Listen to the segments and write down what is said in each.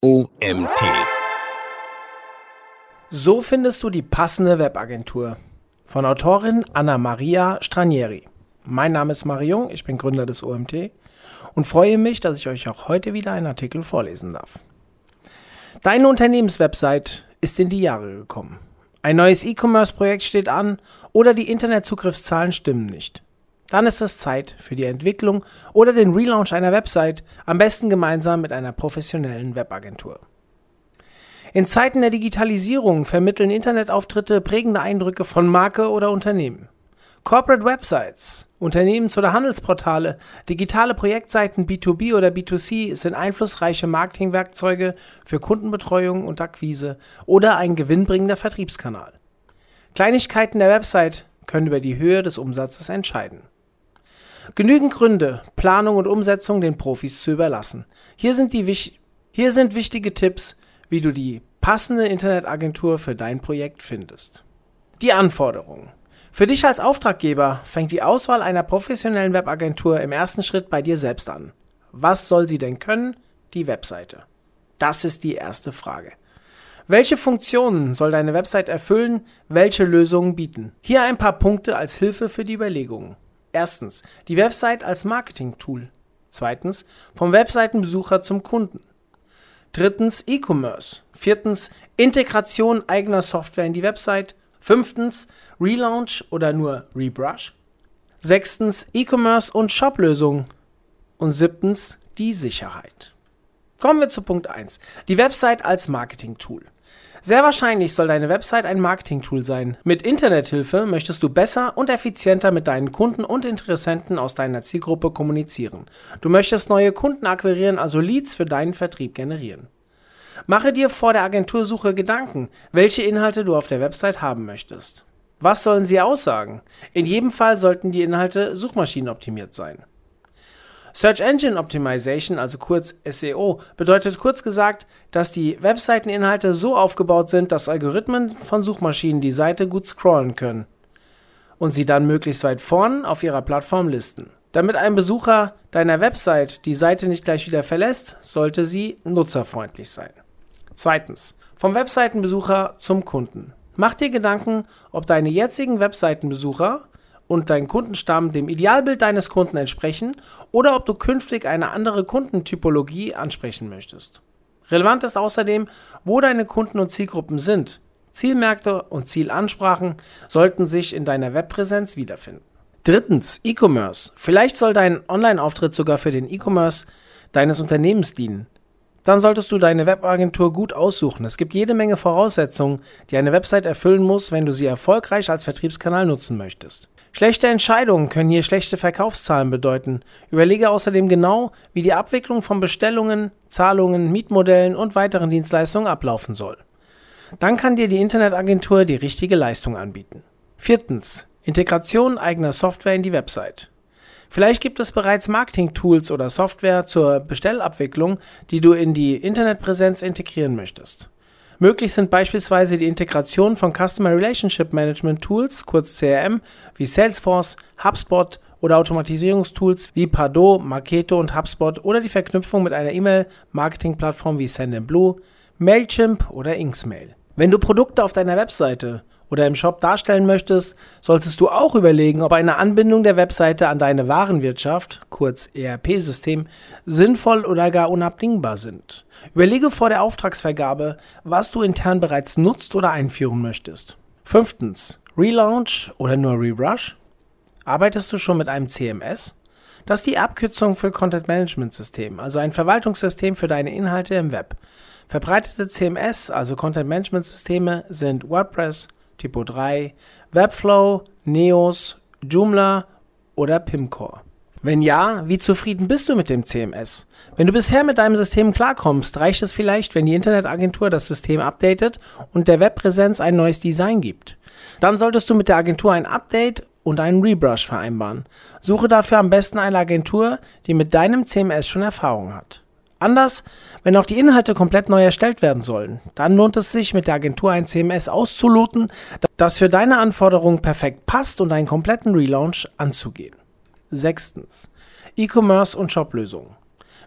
OMT. So findest du die passende Webagentur. Von Autorin Anna Maria Stranieri. Mein Name ist Marion, ich bin Gründer des OMT und freue mich, dass ich euch auch heute wieder einen Artikel vorlesen darf. Deine Unternehmenswebsite ist in die Jahre gekommen. Ein neues E-Commerce-Projekt steht an oder die Internetzugriffszahlen stimmen nicht. Dann ist es Zeit für die Entwicklung oder den Relaunch einer Website, am besten gemeinsam mit einer professionellen Webagentur. In Zeiten der Digitalisierung vermitteln Internetauftritte prägende Eindrücke von Marke oder Unternehmen. Corporate Websites, Unternehmens- oder Handelsportale, digitale Projektseiten B2B oder B2C sind einflussreiche Marketingwerkzeuge für Kundenbetreuung und Akquise oder ein gewinnbringender Vertriebskanal. Kleinigkeiten der Website können über die Höhe des Umsatzes entscheiden. Genügend Gründe, Planung und Umsetzung den Profis zu überlassen. Hier sind, die, hier sind wichtige Tipps, wie du die passende Internetagentur für dein Projekt findest. Die Anforderungen. Für dich als Auftraggeber fängt die Auswahl einer professionellen Webagentur im ersten Schritt bei dir selbst an. Was soll sie denn können? Die Webseite. Das ist die erste Frage. Welche Funktionen soll deine Website erfüllen? Welche Lösungen bieten? Hier ein paar Punkte als Hilfe für die Überlegungen. Erstens, die Website als Marketing-Tool. Zweitens, vom Webseitenbesucher zum Kunden. Drittens, E-Commerce. Viertens, Integration eigener Software in die Website. Fünftens, Relaunch oder nur Rebrush. Sechstens, E-Commerce und Shop-Lösungen. Und siebtens, die Sicherheit. Kommen wir zu Punkt 1. Die Website als Marketing-Tool. Sehr wahrscheinlich soll deine Website ein Marketing-Tool sein. Mit Internethilfe möchtest du besser und effizienter mit deinen Kunden und Interessenten aus deiner Zielgruppe kommunizieren. Du möchtest neue Kunden akquirieren, also Leads für deinen Vertrieb generieren. Mache dir vor der Agentursuche Gedanken, welche Inhalte du auf der Website haben möchtest. Was sollen sie aussagen? In jedem Fall sollten die Inhalte suchmaschinenoptimiert sein. Search Engine Optimization, also kurz SEO, bedeutet kurz gesagt, dass die Webseiteninhalte so aufgebaut sind, dass Algorithmen von Suchmaschinen die Seite gut scrollen können und sie dann möglichst weit vorn auf ihrer Plattform listen. Damit ein Besucher deiner Website die Seite nicht gleich wieder verlässt, sollte sie nutzerfreundlich sein. Zweitens, vom Webseitenbesucher zum Kunden. Mach dir Gedanken, ob deine jetzigen Webseitenbesucher und dein Kundenstamm dem Idealbild deines Kunden entsprechen oder ob du künftig eine andere Kundentypologie ansprechen möchtest. Relevant ist außerdem, wo deine Kunden und Zielgruppen sind. Zielmärkte und Zielansprachen sollten sich in deiner Webpräsenz wiederfinden. Drittens, E-Commerce. Vielleicht soll dein Online-Auftritt sogar für den E-Commerce deines Unternehmens dienen. Dann solltest du deine Webagentur gut aussuchen. Es gibt jede Menge Voraussetzungen, die eine Website erfüllen muss, wenn du sie erfolgreich als Vertriebskanal nutzen möchtest. Schlechte Entscheidungen können hier schlechte Verkaufszahlen bedeuten. Überlege außerdem genau, wie die Abwicklung von Bestellungen, Zahlungen, Mietmodellen und weiteren Dienstleistungen ablaufen soll. Dann kann dir die Internetagentur die richtige Leistung anbieten. Viertens. Integration eigener Software in die Website. Vielleicht gibt es bereits Marketing-Tools oder Software zur Bestellabwicklung, die du in die Internetpräsenz integrieren möchtest. Möglich sind beispielsweise die Integration von Customer Relationship Management Tools, kurz CRM, wie Salesforce, HubSpot oder Automatisierungstools wie Pardot, Marketo und HubSpot oder die Verknüpfung mit einer E-Mail-Marketing-Plattform wie Sendinblue, Mailchimp oder Inksmail. Wenn du Produkte auf deiner Webseite oder im Shop darstellen möchtest, solltest du auch überlegen, ob eine Anbindung der Webseite an deine Warenwirtschaft, kurz ERP-System, sinnvoll oder gar unabdingbar sind. Überlege vor der Auftragsvergabe, was du intern bereits nutzt oder einführen möchtest. Fünftens, Relaunch oder nur Rebrush? Arbeitest du schon mit einem CMS? Das ist die Abkürzung für Content Management System, also ein Verwaltungssystem für deine Inhalte im Web. Verbreitete CMS, also Content Management Systeme, sind WordPress, Typo 3, Webflow, Neos, Joomla oder Pimcore? Wenn ja, wie zufrieden bist du mit dem CMS? Wenn du bisher mit deinem System klarkommst, reicht es vielleicht, wenn die Internetagentur das System updatet und der Webpräsenz ein neues Design gibt. Dann solltest du mit der Agentur ein Update und einen Rebrush vereinbaren. Suche dafür am besten eine Agentur, die mit deinem CMS schon Erfahrung hat. Anders, wenn auch die Inhalte komplett neu erstellt werden sollen, dann lohnt es sich, mit der Agentur ein CMS auszuloten, das für deine Anforderungen perfekt passt und einen kompletten Relaunch anzugehen. Sechstens. E-Commerce und Shop-Lösungen.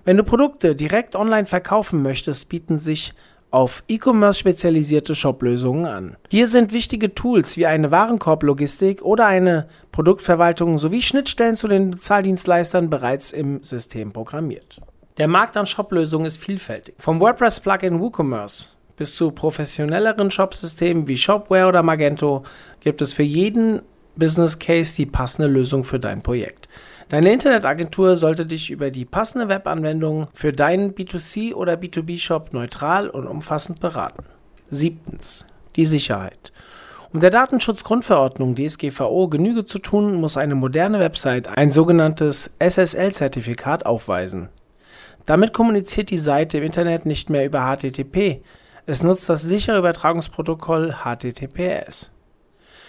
Wenn du Produkte direkt online verkaufen möchtest, bieten sich auf E-Commerce spezialisierte Shop-Lösungen an. Hier sind wichtige Tools wie eine Warenkorblogistik oder eine Produktverwaltung sowie Schnittstellen zu den Bezahldienstleistern bereits im System programmiert. Der Markt an Shop-Lösungen ist vielfältig. Vom WordPress-Plugin WooCommerce bis zu professionelleren Shop-Systemen wie Shopware oder Magento gibt es für jeden Business Case die passende Lösung für dein Projekt. Deine Internetagentur sollte dich über die passende Webanwendung für deinen B2C oder B2B-Shop neutral und umfassend beraten. Siebtens. Die Sicherheit. Um der Datenschutzgrundverordnung DSGVO Genüge zu tun, muss eine moderne Website ein sogenanntes SSL-Zertifikat aufweisen. Damit kommuniziert die Seite im Internet nicht mehr über HTTP, es nutzt das sichere Übertragungsprotokoll HTTPS.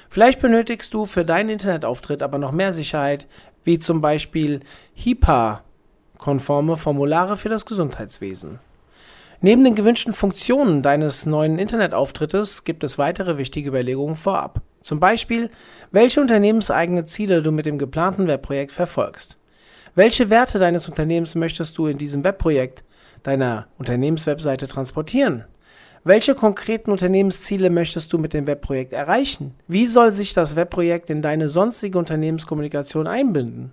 Vielleicht benötigst du für deinen Internetauftritt aber noch mehr Sicherheit, wie zum Beispiel HIPAA-konforme Formulare für das Gesundheitswesen. Neben den gewünschten Funktionen deines neuen Internetauftrittes gibt es weitere wichtige Überlegungen vorab. Zum Beispiel, welche unternehmenseigene Ziele du mit dem geplanten Webprojekt verfolgst. Welche Werte deines Unternehmens möchtest du in diesem Webprojekt, deiner Unternehmenswebseite transportieren? Welche konkreten Unternehmensziele möchtest du mit dem Webprojekt erreichen? Wie soll sich das Webprojekt in deine sonstige Unternehmenskommunikation einbinden?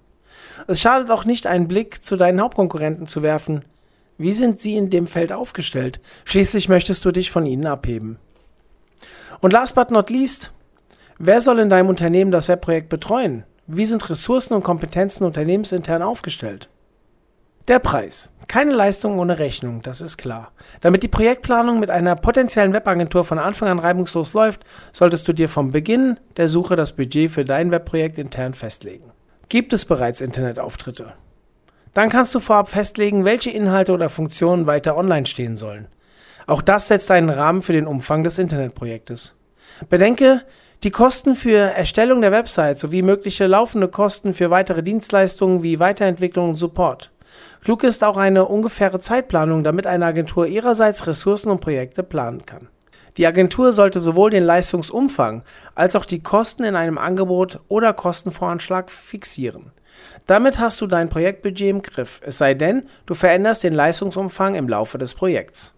Es schadet auch nicht, einen Blick zu deinen Hauptkonkurrenten zu werfen. Wie sind sie in dem Feld aufgestellt? Schließlich möchtest du dich von ihnen abheben. Und last but not least, wer soll in deinem Unternehmen das Webprojekt betreuen? Wie sind Ressourcen und Kompetenzen unternehmensintern aufgestellt? Der Preis. Keine Leistung ohne Rechnung, das ist klar. Damit die Projektplanung mit einer potenziellen Webagentur von Anfang an reibungslos läuft, solltest du dir vom Beginn der Suche das Budget für dein Webprojekt intern festlegen. Gibt es bereits Internetauftritte? Dann kannst du vorab festlegen, welche Inhalte oder Funktionen weiter online stehen sollen. Auch das setzt einen Rahmen für den Umfang des Internetprojektes. Bedenke, die Kosten für Erstellung der Website sowie mögliche laufende Kosten für weitere Dienstleistungen wie Weiterentwicklung und Support. Klug ist auch eine ungefähre Zeitplanung, damit eine Agentur ihrerseits Ressourcen und Projekte planen kann. Die Agentur sollte sowohl den Leistungsumfang als auch die Kosten in einem Angebot oder Kostenvoranschlag fixieren. Damit hast du dein Projektbudget im Griff, es sei denn, du veränderst den Leistungsumfang im Laufe des Projekts.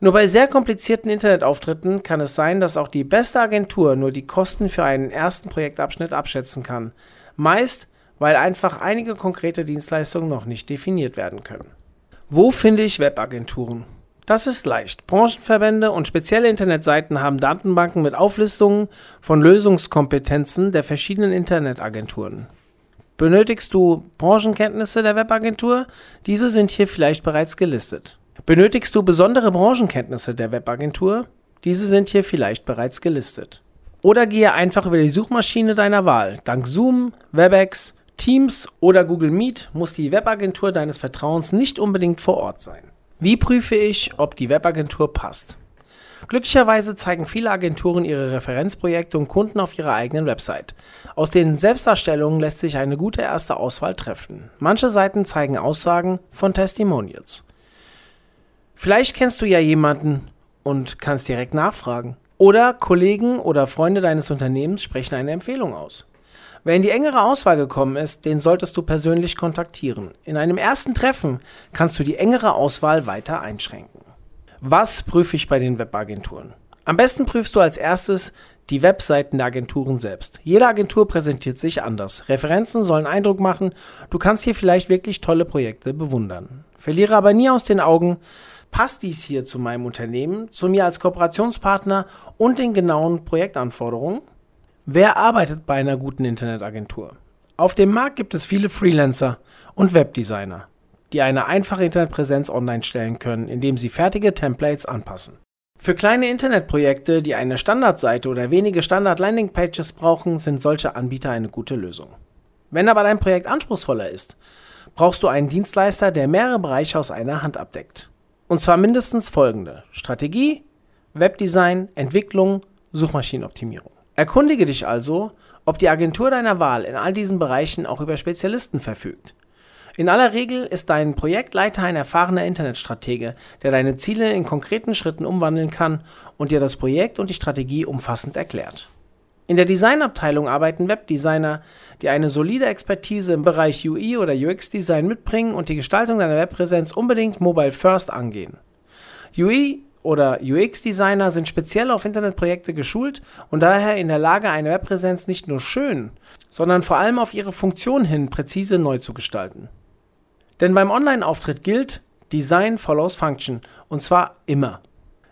Nur bei sehr komplizierten Internetauftritten kann es sein, dass auch die beste Agentur nur die Kosten für einen ersten Projektabschnitt abschätzen kann. Meist weil einfach einige konkrete Dienstleistungen noch nicht definiert werden können. Wo finde ich Webagenturen? Das ist leicht. Branchenverbände und spezielle Internetseiten haben Datenbanken mit Auflistungen von Lösungskompetenzen der verschiedenen Internetagenturen. Benötigst du Branchenkenntnisse der Webagentur? Diese sind hier vielleicht bereits gelistet. Benötigst du besondere Branchenkenntnisse der Webagentur? Diese sind hier vielleicht bereits gelistet. Oder gehe einfach über die Suchmaschine deiner Wahl. Dank Zoom, Webex, Teams oder Google Meet muss die Webagentur deines Vertrauens nicht unbedingt vor Ort sein. Wie prüfe ich, ob die Webagentur passt? Glücklicherweise zeigen viele Agenturen ihre Referenzprojekte und Kunden auf ihrer eigenen Website. Aus den Selbstdarstellungen lässt sich eine gute erste Auswahl treffen. Manche Seiten zeigen Aussagen von Testimonials. Vielleicht kennst du ja jemanden und kannst direkt nachfragen. Oder Kollegen oder Freunde deines Unternehmens sprechen eine Empfehlung aus. Wer in die engere Auswahl gekommen ist, den solltest du persönlich kontaktieren. In einem ersten Treffen kannst du die engere Auswahl weiter einschränken. Was prüfe ich bei den Webagenturen? Am besten prüfst du als erstes die Webseiten der Agenturen selbst. Jede Agentur präsentiert sich anders. Referenzen sollen Eindruck machen. Du kannst hier vielleicht wirklich tolle Projekte bewundern. Verliere aber nie aus den Augen, passt dies hier zu meinem Unternehmen, zu mir als Kooperationspartner und den genauen Projektanforderungen? Wer arbeitet bei einer guten Internetagentur? Auf dem Markt gibt es viele Freelancer und Webdesigner, die eine einfache Internetpräsenz online stellen können, indem sie fertige Templates anpassen. Für kleine Internetprojekte, die eine Standardseite oder wenige Standard-Landingpages brauchen, sind solche Anbieter eine gute Lösung. Wenn aber dein Projekt anspruchsvoller ist, brauchst du einen Dienstleister, der mehrere Bereiche aus einer Hand abdeckt. Und zwar mindestens folgende: Strategie, Webdesign, Entwicklung, Suchmaschinenoptimierung. Erkundige dich also, ob die Agentur deiner Wahl in all diesen Bereichen auch über Spezialisten verfügt. In aller Regel ist dein Projektleiter ein erfahrener Internetstratege, der deine Ziele in konkreten Schritten umwandeln kann und dir das Projekt und die Strategie umfassend erklärt. In der Designabteilung arbeiten Webdesigner, die eine solide Expertise im Bereich UI oder UX-Design mitbringen und die Gestaltung deiner Webpräsenz unbedingt mobile first angehen. UI oder UX-Designer sind speziell auf Internetprojekte geschult und daher in der Lage, eine Webpräsenz nicht nur schön, sondern vor allem auf ihre Funktion hin präzise neu zu gestalten. Denn beim Online-Auftritt gilt, Design follows Function und zwar immer.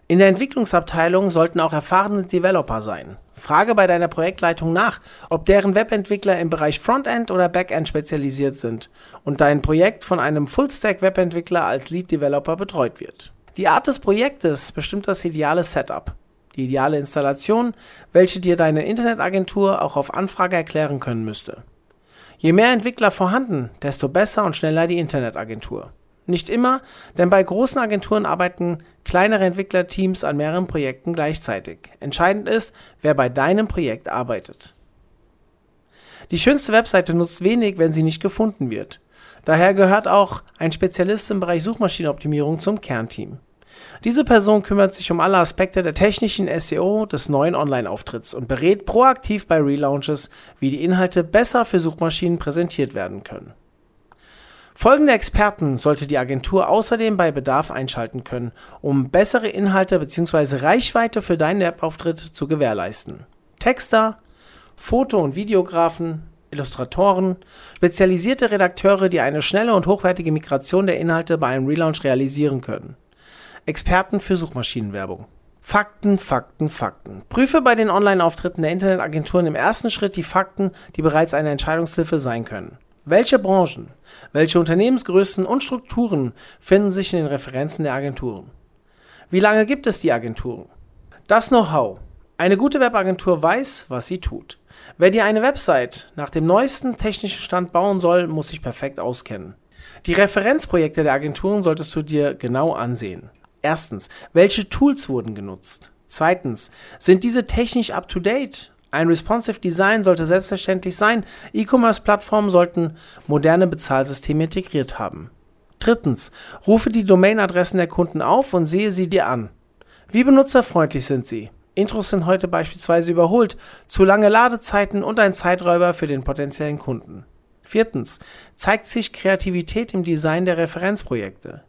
In der Entwicklungsabteilung sollten auch erfahrene Developer sein. Frage bei deiner Projektleitung nach, ob deren Webentwickler im Bereich Frontend oder Backend spezialisiert sind und dein Projekt von einem Fullstack-Webentwickler als Lead-Developer betreut wird. Die Art des Projektes bestimmt das ideale Setup, die ideale Installation, welche dir deine Internetagentur auch auf Anfrage erklären können müsste. Je mehr Entwickler vorhanden, desto besser und schneller die Internetagentur. Nicht immer, denn bei großen Agenturen arbeiten kleinere Entwicklerteams an mehreren Projekten gleichzeitig. Entscheidend ist, wer bei deinem Projekt arbeitet. Die schönste Webseite nutzt wenig, wenn sie nicht gefunden wird. Daher gehört auch ein Spezialist im Bereich Suchmaschinenoptimierung zum Kernteam. Diese Person kümmert sich um alle Aspekte der technischen SEO des neuen Online-Auftritts und berät proaktiv bei Relaunches, wie die Inhalte besser für Suchmaschinen präsentiert werden können. Folgende Experten sollte die Agentur außerdem bei Bedarf einschalten können, um bessere Inhalte bzw. Reichweite für deinen Webauftritt zu gewährleisten. Texter, Foto- und Videografen, Illustratoren, spezialisierte Redakteure, die eine schnelle und hochwertige Migration der Inhalte bei einem Relaunch realisieren können. Experten für Suchmaschinenwerbung. Fakten, Fakten, Fakten. Prüfe bei den Online-Auftritten der Internetagenturen im ersten Schritt die Fakten, die bereits eine Entscheidungshilfe sein können. Welche Branchen, welche Unternehmensgrößen und Strukturen finden sich in den Referenzen der Agenturen? Wie lange gibt es die Agenturen? Das Know-how. Eine gute Webagentur weiß, was sie tut. Wer dir eine Website nach dem neuesten technischen Stand bauen soll, muss sich perfekt auskennen. Die Referenzprojekte der Agenturen solltest du dir genau ansehen. Erstens, welche Tools wurden genutzt? Zweitens, sind diese technisch up-to-date? Ein responsive Design sollte selbstverständlich sein. E-Commerce-Plattformen sollten moderne Bezahlsysteme integriert haben. Drittens, rufe die Domainadressen der Kunden auf und sehe sie dir an. Wie benutzerfreundlich sind sie? Intros sind heute beispielsweise überholt, zu lange Ladezeiten und ein Zeiträuber für den potenziellen Kunden. Viertens, zeigt sich Kreativität im Design der Referenzprojekte.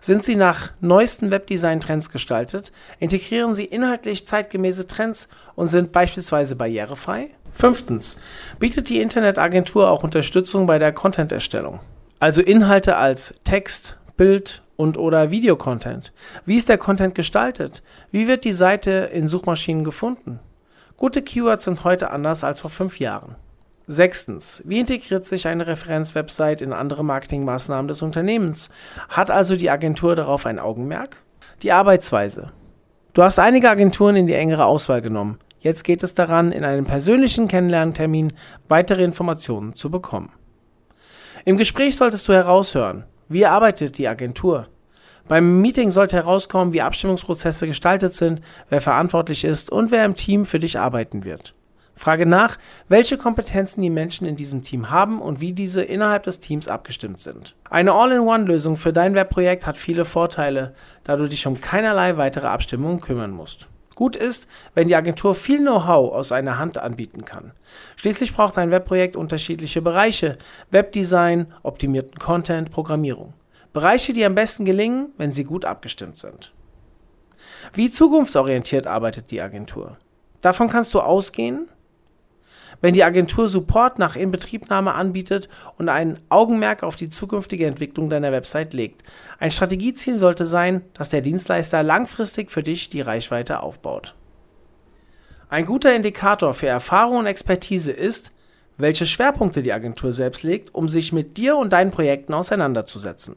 Sind sie nach neuesten Webdesign-Trends gestaltet, integrieren sie inhaltlich zeitgemäße Trends und sind beispielsweise barrierefrei? Fünftens. Bietet die Internetagentur auch Unterstützung bei der Content-Erstellung? Also Inhalte als Text, Bild und/oder Videocontent. Wie ist der Content gestaltet? Wie wird die Seite in Suchmaschinen gefunden? Gute Keywords sind heute anders als vor fünf Jahren. Sechstens. Wie integriert sich eine Referenzwebsite in andere Marketingmaßnahmen des Unternehmens? Hat also die Agentur darauf ein Augenmerk? Die Arbeitsweise. Du hast einige Agenturen in die engere Auswahl genommen. Jetzt geht es daran, in einem persönlichen Kennenlerntermin weitere Informationen zu bekommen. Im Gespräch solltest du heraushören, wie arbeitet die Agentur? Beim Meeting sollte herauskommen, wie Abstimmungsprozesse gestaltet sind, wer verantwortlich ist und wer im Team für dich arbeiten wird. Frage nach, welche Kompetenzen die Menschen in diesem Team haben und wie diese innerhalb des Teams abgestimmt sind. Eine All-in-One-Lösung für dein Webprojekt hat viele Vorteile, da du dich um keinerlei weitere Abstimmungen kümmern musst. Gut ist, wenn die Agentur viel Know-how aus einer Hand anbieten kann. Schließlich braucht ein Webprojekt unterschiedliche Bereiche, Webdesign, optimierten Content, Programmierung. Bereiche, die am besten gelingen, wenn sie gut abgestimmt sind. Wie zukunftsorientiert arbeitet die Agentur? Davon kannst du ausgehen, wenn die Agentur Support nach Inbetriebnahme anbietet und ein Augenmerk auf die zukünftige Entwicklung deiner Website legt. Ein Strategieziel sollte sein, dass der Dienstleister langfristig für dich die Reichweite aufbaut. Ein guter Indikator für Erfahrung und Expertise ist, welche Schwerpunkte die Agentur selbst legt, um sich mit dir und deinen Projekten auseinanderzusetzen.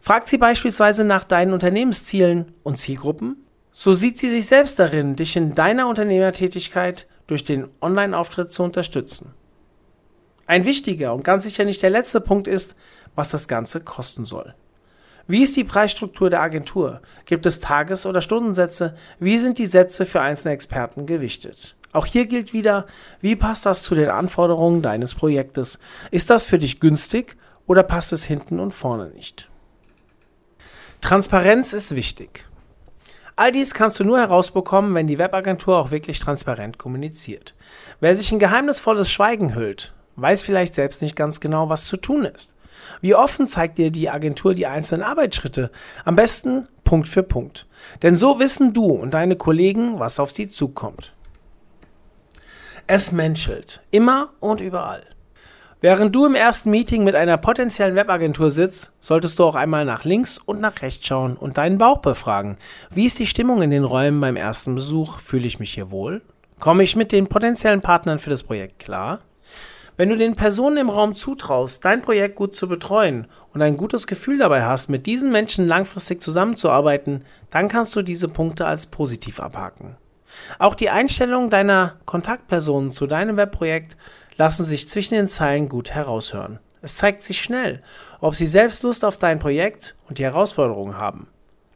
Fragt sie beispielsweise nach deinen Unternehmenszielen und Zielgruppen? So sieht sie sich selbst darin, dich in deiner Unternehmertätigkeit durch den Online-Auftritt zu unterstützen. Ein wichtiger und ganz sicher nicht der letzte Punkt ist, was das Ganze kosten soll. Wie ist die Preisstruktur der Agentur? Gibt es Tages- oder Stundensätze? Wie sind die Sätze für einzelne Experten gewichtet? Auch hier gilt wieder, wie passt das zu den Anforderungen deines Projektes? Ist das für dich günstig oder passt es hinten und vorne nicht? Transparenz ist wichtig. All dies kannst du nur herausbekommen, wenn die Webagentur auch wirklich transparent kommuniziert. Wer sich in geheimnisvolles Schweigen hüllt, weiß vielleicht selbst nicht ganz genau, was zu tun ist. Wie offen zeigt dir die Agentur die einzelnen Arbeitsschritte? Am besten Punkt für Punkt. Denn so wissen du und deine Kollegen, was auf sie zukommt. Es menschelt. Immer und überall. Während du im ersten Meeting mit einer potenziellen Webagentur sitzt, solltest du auch einmal nach links und nach rechts schauen und deinen Bauch befragen. Wie ist die Stimmung in den Räumen beim ersten Besuch? Fühle ich mich hier wohl? Komme ich mit den potenziellen Partnern für das Projekt klar? Wenn du den Personen im Raum zutraust, dein Projekt gut zu betreuen und ein gutes Gefühl dabei hast, mit diesen Menschen langfristig zusammenzuarbeiten, dann kannst du diese Punkte als positiv abhaken. Auch die Einstellung deiner Kontaktpersonen zu deinem Webprojekt lassen sich zwischen den Zeilen gut heraushören. Es zeigt sich schnell, ob sie selbst Lust auf dein Projekt und die Herausforderungen haben.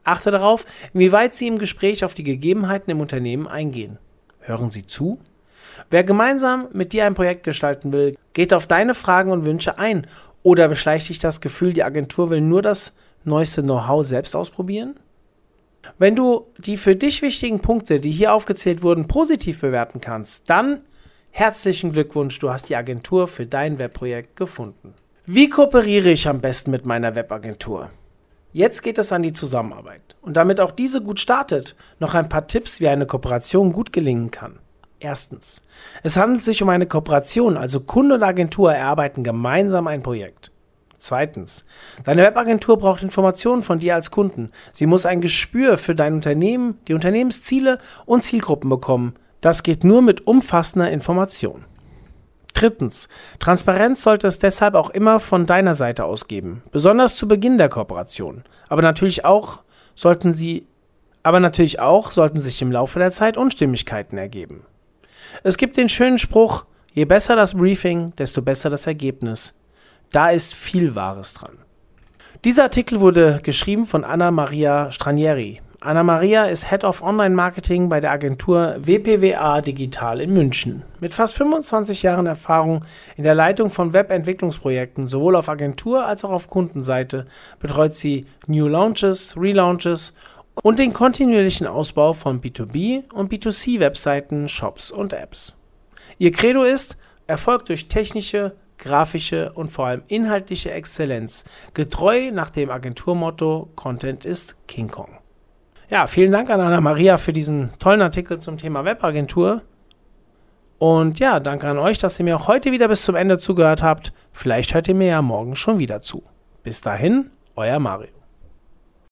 Achte darauf, inwieweit sie im Gespräch auf die Gegebenheiten im Unternehmen eingehen. Hören sie zu? Wer gemeinsam mit dir ein Projekt gestalten will, geht auf deine Fragen und Wünsche ein oder beschleicht dich das Gefühl, die Agentur will nur das neueste Know-how selbst ausprobieren? Wenn du die für dich wichtigen Punkte, die hier aufgezählt wurden, positiv bewerten kannst, dann Herzlichen Glückwunsch, du hast die Agentur für dein Webprojekt gefunden. Wie kooperiere ich am besten mit meiner Webagentur? Jetzt geht es an die Zusammenarbeit. Und damit auch diese gut startet, noch ein paar Tipps, wie eine Kooperation gut gelingen kann. Erstens. Es handelt sich um eine Kooperation, also Kunde und Agentur erarbeiten gemeinsam ein Projekt. Zweitens. Deine Webagentur braucht Informationen von dir als Kunden. Sie muss ein Gespür für dein Unternehmen, die Unternehmensziele und Zielgruppen bekommen, das geht nur mit umfassender Information. Drittens. Transparenz sollte es deshalb auch immer von deiner Seite aus geben, besonders zu Beginn der Kooperation. Aber natürlich auch sollten sie aber natürlich auch sollten sich im Laufe der Zeit Unstimmigkeiten ergeben. Es gibt den schönen Spruch, je besser das Briefing, desto besser das Ergebnis. Da ist viel Wahres dran. Dieser Artikel wurde geschrieben von Anna Maria Stranieri. Anna Maria ist Head of Online Marketing bei der Agentur WPWA Digital in München. Mit fast 25 Jahren Erfahrung in der Leitung von Webentwicklungsprojekten sowohl auf Agentur- als auch auf Kundenseite betreut sie New Launches, Relaunches und den kontinuierlichen Ausbau von B2B und B2C Webseiten, Shops und Apps. Ihr Credo ist Erfolg durch technische, grafische und vor allem inhaltliche Exzellenz, getreu nach dem Agenturmotto Content ist King Kong. Ja, vielen Dank an Anna Maria für diesen tollen Artikel zum Thema Webagentur. Und ja, danke an euch, dass ihr mir auch heute wieder bis zum Ende zugehört habt. Vielleicht hört ihr mir ja morgen schon wieder zu. Bis dahin, euer Mario.